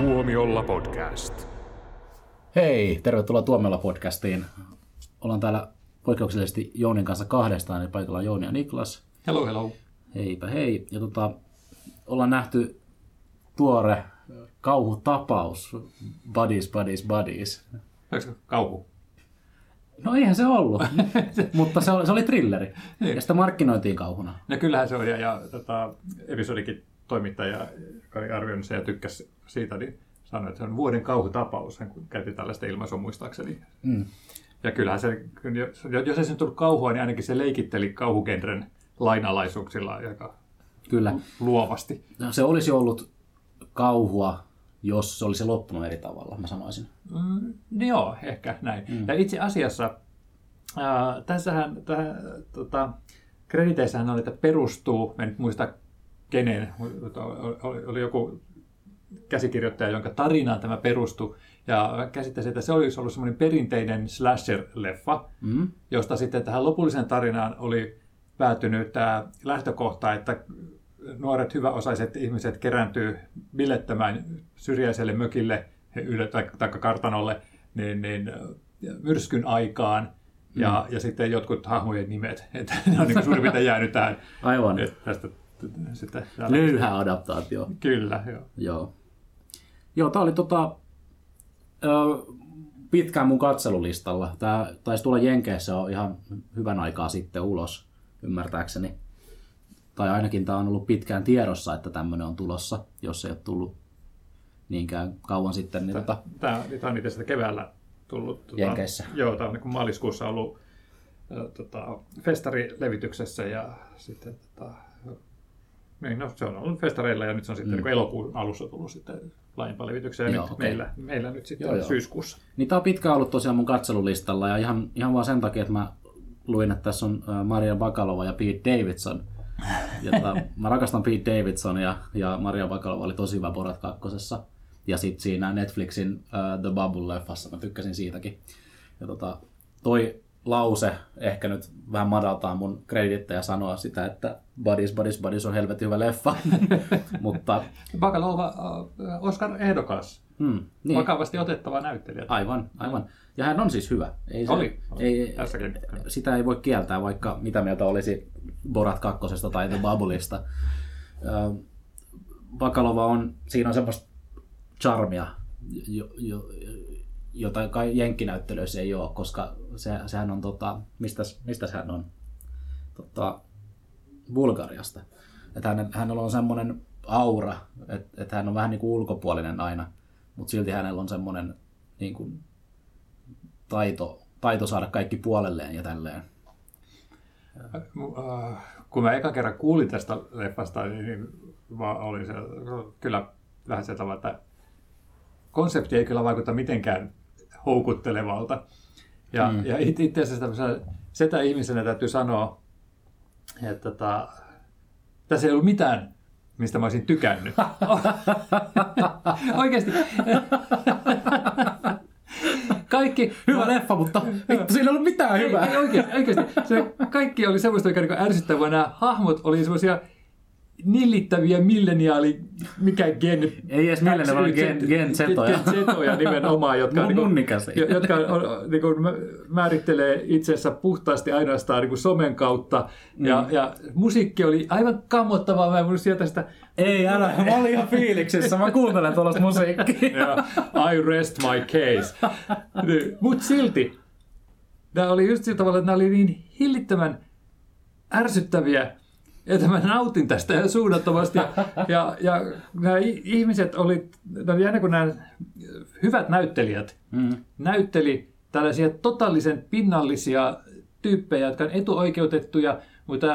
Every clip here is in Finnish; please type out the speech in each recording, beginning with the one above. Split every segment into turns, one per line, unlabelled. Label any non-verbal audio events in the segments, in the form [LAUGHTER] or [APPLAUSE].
Tuomiolla podcast.
Hei, tervetuloa Tuomiolla podcastiin. Ollaan täällä poikkeuksellisesti Jounin kanssa kahdestaan, eli paikalla on Jouni ja Niklas.
Hello, hello.
Heipä hei. Ja tota, ollaan nähty tuore kauhutapaus, Buddies, Buddies, Buddies.
Oliko se kauhu?
No eihän se ollut, [LAUGHS] mutta se oli, se oli thrilleri.
Niin.
Ja sitä markkinoitiin kauhuna.
No kyllähän se on, ja, ja tota, episodikin toimittaja, joka oli arvioinut sen ja tykkäsi siitä, niin sanoi, että se on vuoden kauhutapaus. Hän käytti tällaista ilmaisua muistaakseni.
Mm.
Ja kyllähän se, jos, jos ei se nyt tullut kauhua, niin ainakin se leikitteli kauhugenren lainalaisuuksilla aika
Kyllä.
luovasti.
No, se olisi ollut kauhua, jos se olisi loppunut eri tavalla, mä sanoisin.
Mm, niin joo, ehkä näin. Mm. Ja itse asiassa ää, tässähän, tähän, tota, krediteissähän oli, että perustuu, en nyt muista kenen, oli, oli joku käsikirjoittaja, jonka tarinaan tämä perustui, ja käsittäisi, että se olisi ollut semmoinen perinteinen slasher-leffa,
Mm.
josta sitten tähän lopulliseen tarinaan oli päätynyt tämä lähtökohta, että nuoret hyväosaiset ihmiset kerääntyy bilettämään syrjäiselle mökille yle- tai, tai kartanolle niin, niin, myrskyn aikaan ja, mm. ja sitten jotkut hahmojen nimet. Että ne on niin suurin piirtein jäänyt tähän.
Aivan.
Tästä, sitten,
Löyhä adaptaatio.
Kyllä, joo.
Joo. Joo, tää oli tota, ö, pitkään mun katselulistalla. Tää taisi tulla Jenkeissä on ihan hyvän aikaa sitten ulos, ymmärtääkseni. Tai ainakin tämä on ollut pitkään tiedossa, että tämmöinen on tulossa, jos ei ole tullut niinkään kauan sitten. Niin tota,
Tämä, tämä on itse asiassa keväällä tullut. Tota,
Jenkeissä.
Joo, tämä on niin maaliskuussa ollut tota, festarilevityksessä ja sitten tota, niin, no, se on ollut festareilla ja nyt se on sitten mm. niin elokuun alussa tullut sitten laajempaan levitykseen ja
Joo,
nyt
okei.
meillä, meillä nyt sitten
Joo, joo.
syyskuussa.
Niin tää on pitkään ollut tosiaan mun katselulistalla ja ihan, ihan vaan sen takia, että mä luin, että tässä on Maria Bakalova ja Pete Davidson. Ja tota, [LAUGHS] mä rakastan Pete Davidsonia ja Maria Bakalova oli tosi hyvä Borat kakkosessa. Ja sitten siinä Netflixin uh, The Bubble-leffassa, mä tykkäsin siitäkin. Ja tota, toi lause ehkä nyt vähän madaltaa mun kredittejä sanoa sitä, että Buddies, Buddies, Buddies on helvetin hyvä leffa. [LAUGHS] Mutta
Bakalova äh, Oscar ehdokas,
hmm,
niin. vakavasti otettava näyttelijä.
Aivan, aivan. Ja hän on siis hyvä. Ei se,
Oli, oli.
Ei,
Tässäkin.
sitä ei voi kieltää, vaikka mitä mieltä olisi Borat kakkosesta tai The Bubbleista. Bakalova on, siinä on semmoista charmia, jo, jo, jota kai jenkkinäyttelyissä ei ole, koska se, sehän on, tota, mistäs, mistäs hän on? Tota, Bulgariasta. Että hän, hänellä on semmoinen aura, että, että hän on vähän niin kuin ulkopuolinen aina, mutta silti hänellä on semmoinen niin kuin, taito, taito saada kaikki puolelleen ja tälleen.
Äh, kun mä eka kerran kuulin tästä leffasta, niin mä olin se, kyllä vähän se tavalla, että konsepti ei kyllä vaikuta mitenkään houkuttelevalta. Ja, mm. ja it- itse asiassa tämmöisenä setä ihmisenä täytyy sanoa, että tota, tässä ei ollut mitään, mistä mä olisin tykännyt. [LAUGHS] Oikeasti. [LAUGHS] Kaikki,
Hyvä leffa, mutta vittu, siinä ei ollut mitään hyvää.
ei, oikeasti, oikeasti. Se kaikki oli semmoista, joka niin ärsyttävää. Nämä hahmot oli semmoisia nillittäviä milleniaali, mikä gen...
Ei edes milleniaali, vaan gen- gen zetoja.
Gen zetoja nimenomaan, jotka,
Mun
niin
munnikäisiä.
jo- jotka on, niin kuin, mä- määrittelee itsensä puhtaasti ainoastaan niin kuin somen kautta. Ja,
Mm.
ja musiikki oli aivan kammottavaa. Mä en voinut sieltä sitä
Ei, älä, mä olin ihan fiiliksissä, mä kuuntelen tuollaista musiikkia. [LAUGHS]
ja I rest my case. Mutta silti, nämä oli just sillä tavalla, että nämä oli niin hillittömän ärsyttäviä, että mä nautin tästä ihan suunnattomasti. Ja, ja, nämä ihmiset oli, oli jännä kun nämä hyvät näyttelijät
Mm.
näytteli tällaisia totaalisen pinnallisia tyyppejä, jotka on etuoikeutettuja, mutta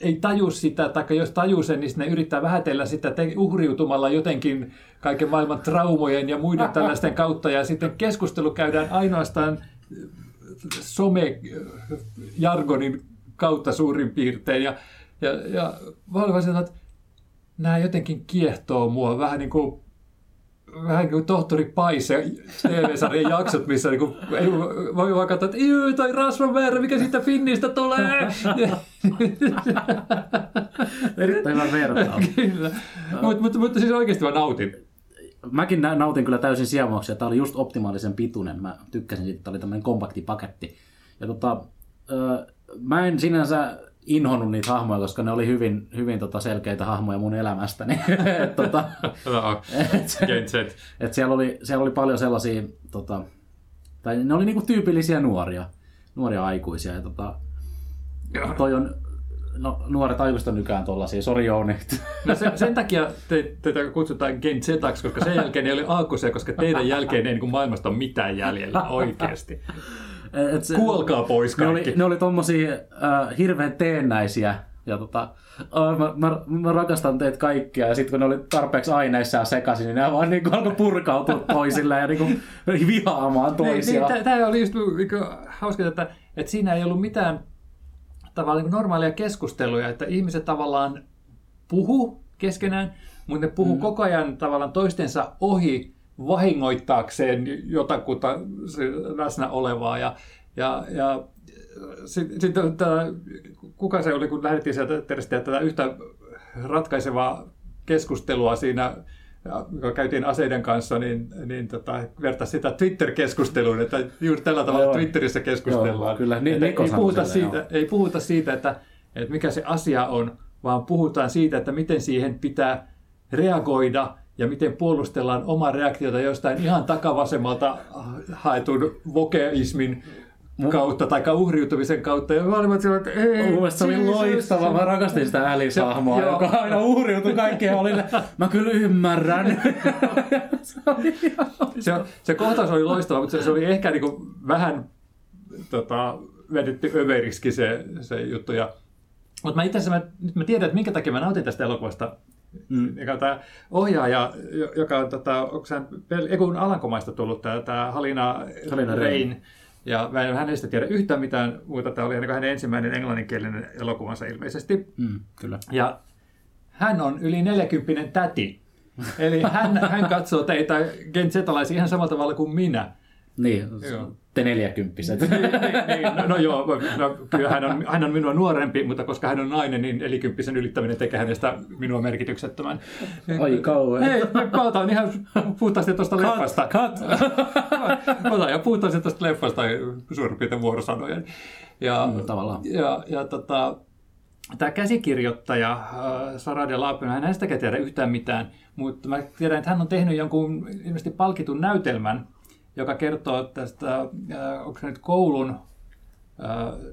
ei taju sitä, tai jos taju sen, niin ne yrittää vähätellä sitä te- uhriutumalla jotenkin kaiken maailman traumojen ja muiden [LAUGHS] tällaisten kautta, ja sitten keskustelu käydään ainoastaan some-jargonin kautta suurin piirtein, ja, ja, ja mä olin vaan että nämä jotenkin kiehtoo mua vähän niin kuin vähän niin kuin tohtori Paise TV-sarjan jaksot, missä niin kuin, ei voi vaan katsoa, että "Ii, toi rasvan määrä, mikä siitä Finnistä tulee. [LAUGHS]
Erittäin hyvä vertaus. [LAUGHS]
Kyllä. Mutta mut, mut, siis oikeasti mä nautin.
mäkin nautin kyllä täysin siemuaksi, ja tämä oli just optimaalisen pituinen. Mä tykkäsin siitä, että oli tämmöinen kompakti paketti. Ja tota, ö, mä en sinänsä inhonnut niitä hahmoja, koska ne oli hyvin, hyvin tota selkeitä hahmoja mun elämästäni. [LAUGHS] Et tota,
Gen Z.
et siellä, oli, siellä oli paljon sellaisia, tota, tai ne oli niinku tyypillisiä nuoria, nuoria aikuisia. Ja tota, toi on, no nuoret aikuiset on nykään tollasia, sori Jouni. [LAUGHS]
No sen, sen takia te, teitä kutsutaan Gen Zx, koska sen jälkeen ei ole aakkosia, koska teidän jälkeen ei niin kuin maailmasta ole mitään jäljellä oikeasti.
Et se,
Kuolkaa pois
ne
kaikki.
oli, ne oli tommosia äh, hirveän teennäisiä. Ja tota, äh, mä, mä, mä, rakastan teitä kaikkia. Ja sitten kun ne oli tarpeeksi aineissa ja sekaisin, niin ne vaan niin alkoi purkautua [LAUGHS] toisilleen ja niin kuin, vihaamaan toisia.
Niin, Tämä oli just niin hauska, että, että siinä ei ollut mitään tavallaan niin normaalia keskusteluja, että ihmiset tavallaan puhu keskenään, mutta ne puhu mm. koko ajan tavallaan toistensa ohi vahingoittaakseen jotakuta läsnä olevaa. Ja, ja, ja sitten sit, kuka se oli, kun lähdettiin sieltä tervestiä tätä yhtä ratkaisevaa keskustelua siinä joka käytiin aseiden kanssa, niin, niin tota, vertaisi sitä Twitter-keskusteluun, että juuri tällä tavalla
Joo.
Twitterissä keskustellaan.
Joo, kyllä. Ni-
Että
Niko
ei, puhuta siitä, ei puhuta siitä, että, että mikä se asia on, vaan puhutaan siitä, että miten siihen pitää reagoida ja miten puolustellaan omaa reaktiota jostain ihan takavasemmalta haetun vokeismin kautta tai uhriutumisen kautta. Ja mä olin sillä, että ei,
Mun mielestä se oli loistava. Mä rakastin sitä Alice-hahmoa, joka aina uhriutui kaikkeen. Oli, mä kyllä ymmärrän. [LAUGHS] se
se, se kohtaus oli loistava, mutta se, se oli ehkä niin kuin vähän tota, vedetty överiksi se, se juttu. Ja, mutta mä itse asiassa mä, nyt mä tiedän, että minkä takia mä nautin tästä elokuvasta. Mm. Joka tämä ohjaaja, jo- joka on, tota, onko hän, kun Alankomaista tullut, tämä, tämä Halina,
Halina Rein.
Rein. Ja mä en hänestä tiedä yhtään mitään muuta. Tämä oli niin hänen ensimmäinen englanninkielinen elokuvansa ilmeisesti.
Mm, kyllä.
Ja hän on yli 40 täti. Eli hän, hän katsoo teitä Gen Z-laisia ihan samalla tavalla kuin minä.
Niin,
Joo.
Te neljäkymppiset.
niin, niin, no, no joo, no, kyllä hän on, hän on minua nuorempi, mutta koska hän on nainen, niin nelikymppisen ylittäminen tekee hänestä minua merkityksettömän.
Oi kauhean.
Hei, mä otan [LAUGHS] ihan puhtaasti tuosta leffasta.
cut.
Mä otan ja puhtaasti tuosta leffasta suurin piirtein vuorosanojen. Ja,
Mm, tavallaan.
Ja, ja tota, tämä käsikirjoittaja äh, Sara de Lapen, hän hänestäkään tiedä yhtään mitään, mutta mä tiedän, että hän on tehnyt jonkun ilmeisesti palkitun näytelmän, joka kertoo tästä, äh, onko se nyt koulun äh,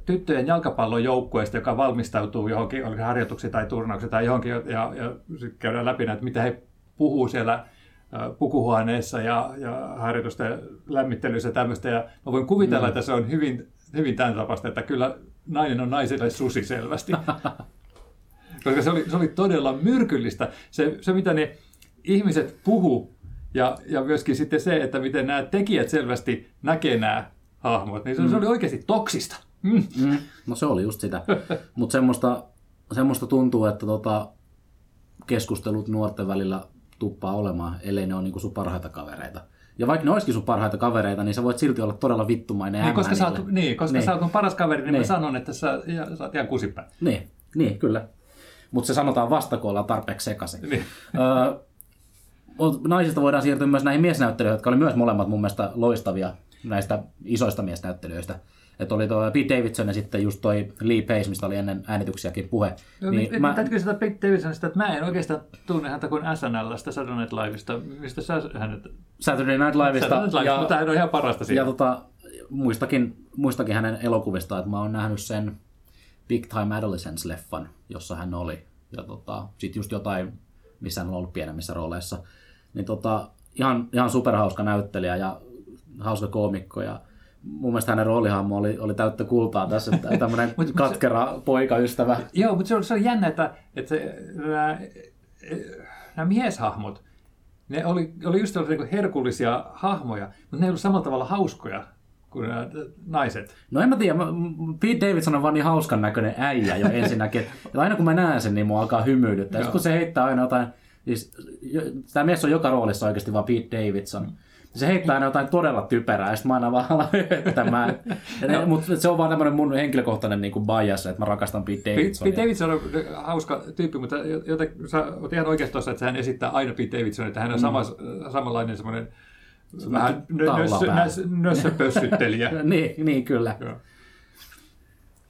tyttöjen jalkapallojoukkueesta, joka valmistautuu johonkin, harjoituksiin tai turnauksiin tai johonkin, ja, ja sitten käydään läpi näitä, mitä he puhuu siellä äh, pukuhuoneessa ja, ja harjoitusten lämmittelyssä ja tämmöistä. Ja mä voin kuvitella, mm. että se on hyvin, hyvin tämän tapaista, että kyllä nainen on naiselle susi selvästi. [LAUGHS] Koska se oli, se oli todella myrkyllistä. Se, se mitä ne ihmiset puhu ja, ja myöskin sitten se, että miten nämä tekijät selvästi näkee nämä hahmot, niin se, mm. se oli oikeasti toksista. Mm.
Mm, no se oli just sitä. [LAUGHS] Mutta semmoista, semmoista tuntuu, että tota, keskustelut nuorten välillä tuppaa olemaan, ellei ne ole niinku sun parhaita kavereita. Ja vaikka ne olisikin sun parhaita kavereita, niin sä voit silti olla todella vittumainen
Niin, koska, sä oot, niin, koska
Niin.
sä oot mun paras kaveri, niin,
Niin.
mä sanon, että sä, ja, sä oot ihan kusipää.
Niin, niin kyllä. Mutta se sanotaan vasta, kun ollaan tarpeeksi sekaisin.
Niin.
Öö, naisista voidaan siirtyä myös näihin miesnäyttelijöihin, jotka oli myös molemmat mun mielestä loistavia näistä isoista miesnäyttelijöistä. Että oli tuo Pete Davidson ja sitten just toi Lee Pace, mistä oli ennen äänityksiäkin puhe.
No,
niin
niin,
mä,
Täytyykö sitä Pete Davidsonista, että mä en oikeastaan tunne häntä kuin SNLstä, Saturday Night Livesta. Mistä sä hänet...
Saturday Night Livesta
Saturday Night Live,
ja,
mutta hän on ihan parasta siinä.
ja tota, muistakin, muistakin hänen elokuvistaan, että mä oon nähnyt sen Big Time Adolescence-leffan, jossa hän oli. Ja tota, sit just jotain, missä hän on ollut pienemmissä rooleissa. Niin tota, ihan, ihan superhauska näyttelijä ja hauska koomikko ja mun mielestä hänen roolihahmo oli, oli täyttä kultaa tässä, että [LAUGHS] tämmöinen
mut se-
katkera poikaystävä.
Joo, mutta se on, se on jännä, että, että nämä, nämä mieshahmot, ne oli, oli just niin herkullisia hahmoja, mutta ne ei ollut samalla tavalla hauskoja kuin nämä naiset.
No en mä tiedä, Pete Davidson on vaan niin hauskan näköinen äijä jo ensinnäkin. [LAUGHS] aina kun mä näen sen, niin mua alkaa hymyilyttää. Sitten kun se heittää aina jotain, siis tämä mies on joka roolissa oikeasti vaan Pete Davidson. Se heittää aina jotain todella typerää, ja sitten mä aina vaan alan hööttämään. [LAUGHS] Mutta se on vaan tämmöinen mun henkilökohtainen niin kuin bias, että mä rakastan Pete Davidsonia.
Pete Davidson on hauska tyyppi, mutta joten sä oot ihan oikeassa tuossa, että hän esittää aina Pete Davidson, että hän on sama, samanlainen semmoinen vähän nössö- nössö- nössöpössyttelijä. [LAUGHS]
niin, niin, kyllä.
Joo.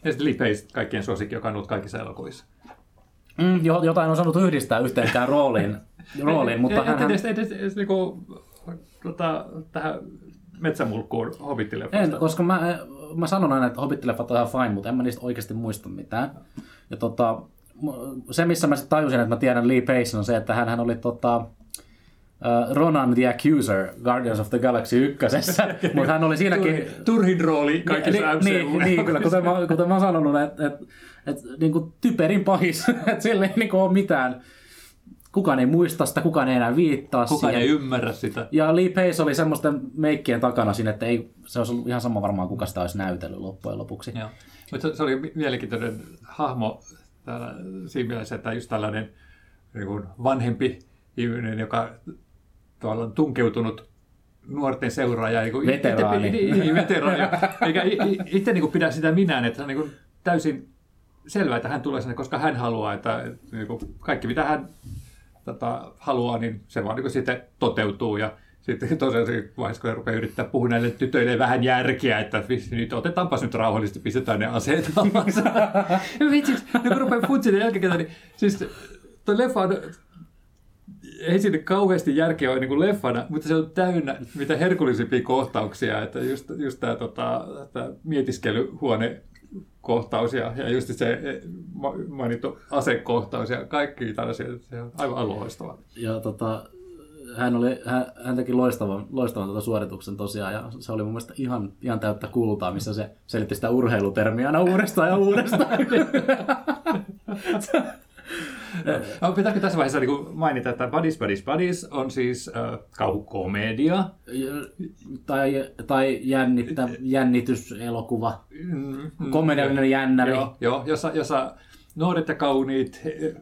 Ja sitten Lee Pace, kaikkien suosikki, joka on ollut kaikissa elokuvissa.
Mm, jo- jotain on saanut yhdistää yhteenkään rooliin, rooliin mutta hän,
edes, edes, edes, niinku, tota, tähän metsämulkkuun
En,
hobittileffasta.
koska mä, mä sanon aina, että Hobbit-leffat on ihan fine, mutta en mä niistä oikeasti muista mitään. Ja tota, se, missä mä sitten tajusin, että mä tiedän Lee Pace, on se, että hän oli tota, äh, Ronan the Accuser Guardians of the Galaxy ykkösessä, [LAUGHS] mutta hän oli siinäkin...
Turhin rooli kaikissa
niin,
MCU.
niin, niin, kyllä, kuten mä, [LAUGHS] kuten mä oon sanonut, että, että, että niin kuin typerin pahis, [LAUGHS] että sillä ei niin kuin ole mitään, kukaan ei muista sitä, kukaan ei enää viittaa
Kukaan
siihen.
ei ymmärrä sitä.
Ja Lee Pace oli semmoisten meikkien takana siinä, että ei, se olisi ollut ihan sama varmaan, kuka sitä olisi näytellyt loppujen lopuksi.
Joo. Mutta se, oli mielenkiintoinen hahmo täällä, siinä mielessä, että just tällainen niin kuin vanhempi ihminen, joka tuolla on tunkeutunut nuorten seuraaja. Niin kuin
Veteraani.
Itse, [LAUGHS] niin, veteraani. Eikä itse niin kuin pidä sitä minään, että on niin kuin täysin selvää, että hän tulee sinne, koska hän haluaa, että niin kuin kaikki mitä hän tota, haluaa, niin se vaan niin kuin sitten toteutuu. Ja sitten [LAUGHS] tosiaan vaiheessa, kun rupeaa yrittää puhua näille tytöille vähän järkeä, että nyt otetaanpas nyt rauhallisesti, pistetään ne aseet [LAUGHS] alas. Vitsi, no kun rupeaa futsimaan jälkikäteen, niin siis toi leffa on, ei siinä kauheasti järkeä ole niin kuin leffana, mutta se on täynnä mitä herkullisimpia kohtauksia, että just, just tämä tota, tää mietiskelyhuone kohtaus ja, ja just se ma- mainittu asekohtaus ja kaikki tällaisia, se on aivan loistavaa.
Ja tota, hän, oli, hän, hän teki loistavan, loistavan tota suorituksen tosiaan, ja se oli mun mielestä ihan, ihan täyttä kultaa, missä se selitti sitä urheilutermiä aina uudestaan ja uudestaan. [LAUGHS] [LAUGHS] [LAUGHS]
Pitääkö tässä vaiheessa niin mainita, että Buddies, Buddies, Buddies on siis äh, kauhukomedia.
Tai, tai jännittä, jännityselokuva,
Mm,
komediallinen jännäri.
Joo, joo jossa, jossa nuoret ja kauniit, eh,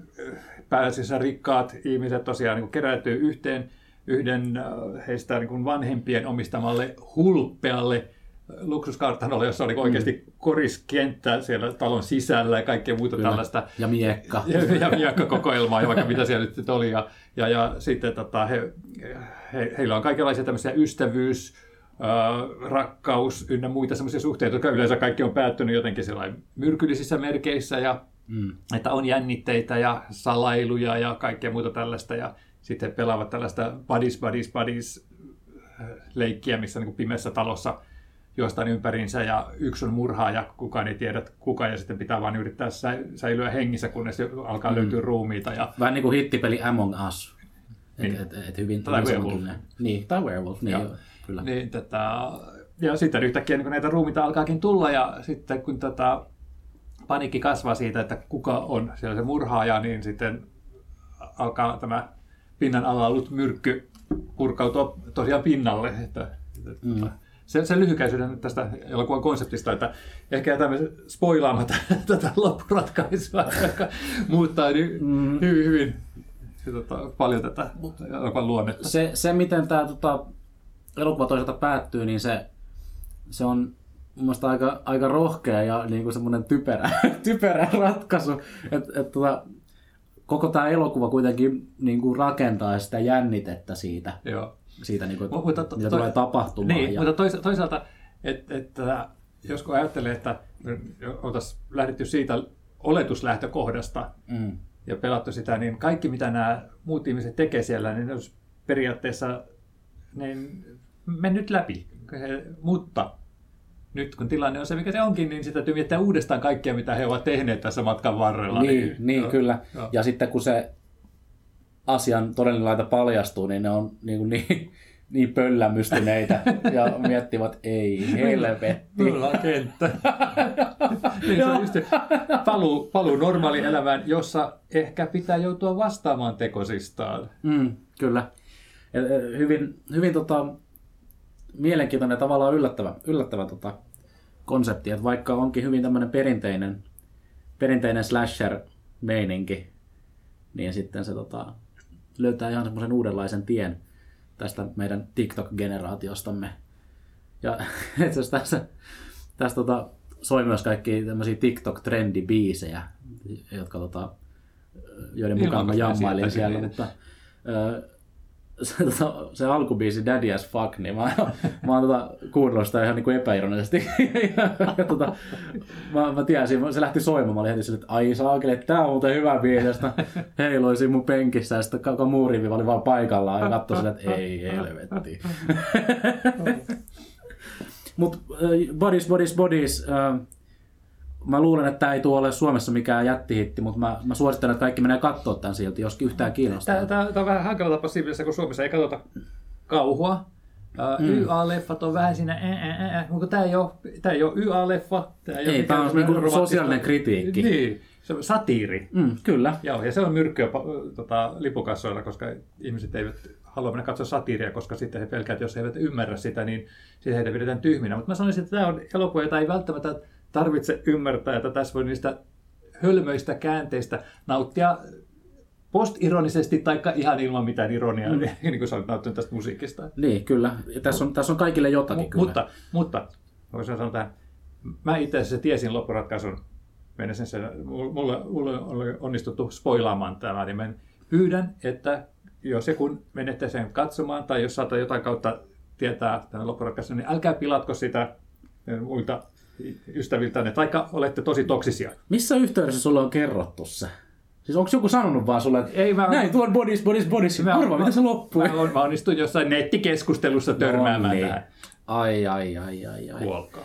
pääasiassa rikkaat ihmiset tosiaan niin keräytyy yhteen yhden äh, heistä niin kuin vanhempien omistamalle hulppealle luksuskartanolle, jossa oli niin oikeasti koriskenttä siellä talon sisällä ja kaikkea muuta
Kyllä.
tällaista
Ja miekka. [LAUGHS]
ja, ja miekkakokoelmaa ja vaikka mitä siellä nyt oli. Ja, ja, ja sitten tota, he, he, heillä on kaikenlaisia tämmöisiä ystävyys, äh, rakkaus ynnä muita semmoisia suhteita, jotka yleensä kaikki on päättynyt jotenkin sellainen myrkyllisissä merkeissä ja
Mm.
että on jännitteitä ja salailuja ja kaikkea muuta tällaista ja sitten pelaavat tällaista buddies, buddies, buddies leikkiä, missä niin kuin pimeässä talossa juostaan ympäriinsä ja yksi on murhaa ja kukaan ei tiedä kuka ja sitten pitää vain yrittää sä- säilyä hengissä, kunnes alkaa
Mm.
löytyä ruumiita ja
Vähän niin kuin hittipeli Among Us. Et,
Niin.
et, et hyvin,
Tai
hyvin
Werewolf.
Niin, tai Werewolf, niin
joo,
kyllä.
Niin, tätä, ja sitten yhtäkkiä niin näitä ruumiita alkaakin tulla ja sitten kun tätä paniikki kasvaa siitä, että kuka on siellä se murhaaja, niin sitten alkaa tämä pinnan alla ollut myrkky purkautua tosiaan pinnalle. Että,
Mm.
Se, se lyhykäisyyden nyt tästä elokuvan konseptista, että ehkä jätämme spoilaamatta [LAUGHS] tätä loppuratkaisua, joka muuttaa niin
Mm.
hyvin, hyvin tota, paljon tätä elokuvan luonnetta.
se, se, miten tämä tota, elokuva toisaalta päättyy, niin se, se on mun aika, aika rohkea ja niin kuin semmoinen typerä, [LAUGHS] typerä ratkaisu. Et, et, tota, koko tämä elokuva kuitenkin niin kuin rakentaa sitä jännitettä siitä,
Joo.
Siitä niin kuin,
Mu- mutta to-
mitä
toi-
tulee tapahtumaan.
Niin,
ja,
mutta toisa- toisaalta, että et, jos kun ajattelee, että oltaisiin lähdetty siitä oletuslähtökohdasta
mm,
ja pelattu sitä, niin kaikki mitä nämä muut ihmiset tekee siellä, niin olisi periaatteessa niin mennyt läpi. Mutta nyt kun tilanne on se, mikä se onkin, niin sitä täytyy miettiä uudestaan kaikkea, mitä he ovat tehneet tässä matkan varrella.
niin, niin
joo,
kyllä.
joo.
Ja sitten kun se asian todellinen laita paljastuu, niin ne on niin, kuin niin, [LAUGHS] niin pöllämystyneitä ja miettivät, ei helvetti.
Mulla on kenttä. [LAUGHS] niin se on just paluu, paluu normaaliin elämään, jossa ehkä pitää joutua vastaamaan tekosistaan.
Mm, kyllä. Ja, ja, hyvin, hyvin tota, mielenkiintoinen ja tavallaan yllättävä, yllättävä tota, konsepti, että vaikka onkin hyvin tämmöinen perinteinen, perinteinen slasher-meininki, niin sitten se tota, löytää ihan semmoisen uudenlaisen tien, tästä meidän TikTok-generaatiostamme. Ja [LAUGHS] itse asiassa tässä, tässä tota, soi myös kaikki tämmöisiä TikTok-trendibiisejä, jotka tota, joiden mukaan mä jammailin siellä, mutta ö, se, tota, se alkubiisi Daddy as fuck, niin mä, mä oon tota, kuunnellut sitä ihan niin kuin epäironisesti. ja, ja tota, mä, mä tiesin, se lähti soimaan, mä olin heti sille, että ai saakeli, että tää on muuten hyvä biisi. Sitten heiloisin mun penkissä ja sitten koko muuriviva oli vaan paikallaan ja katsoi sille, että ei helvetti. [LAUGHS] Mutta Bodies, Bodies, Bodies, äh, mä luulen, että tämä ei tule ole Suomessa mikään jättihitti, mutta mä, mä suosittelen, että kaikki menee katsoa tämän silti, jos yhtään kiinnostaa.
Tämä, tämä on vähän hankala tapa siinä, kun Suomessa ei katsota kauhua. Mm. YA-leffat on vähän siinä, ää, ää, ää, mutta tämä ei ole, tämä ei ole YA-leffa. Tämä
Ei,
mikään
tää on
romanttista-
sosiaalinen kritiikki.
Niin, se on satiiri.
Mm, kyllä.
Joo, ja se on myrkkyä tota, lipukassoilla, koska ihmiset eivät halua mennä katsoa satiiria, koska sitten he pelkäävät, jos he eivät ymmärrä sitä, niin sitten heitä pidetään tyhminä. Mutta mä sanoisin, että tämä on elokuva, jota ei välttämättä tarvitse ymmärtää, että tässä voi niistä hölmöistä käänteistä nauttia postironisesti tai ihan ilman mitään ironiaa, mm. [LAUGHS] niin kuin sä olet nauttinut tästä musiikista.
Niin, kyllä. Ja tässä, on, tässä on kaikille jotakin
M-
kyllä.
mutta, mutta, voisin sanoa tähän, mä itse asiassa tiesin loppuratkaisun mennessä sen, mulle, mulle oli onnistuttu spoilaamaan tämä, niin mä pyydän, että jos ja kun menette sen katsomaan, tai jos saatte jotain kautta tietää tämän loppuratkaisun, niin älkää pilatko sitä eh, muilta ystäviltänne, taikka olette tosi toksisia.
Missä yhteydessä sulle on kerrottu se? Siis onko joku sanonut vaan sulle, että
Ei, mä-
näin, tuon bodies, bodies, bodies.
Mä-
Arvaa, miten se loppui?
Mä, on- mä onnistuin jossain nettikeskustelussa törmäämään
No niin.
tähän.
Ai, ai, ai, ai, ai.
Kuolkaa.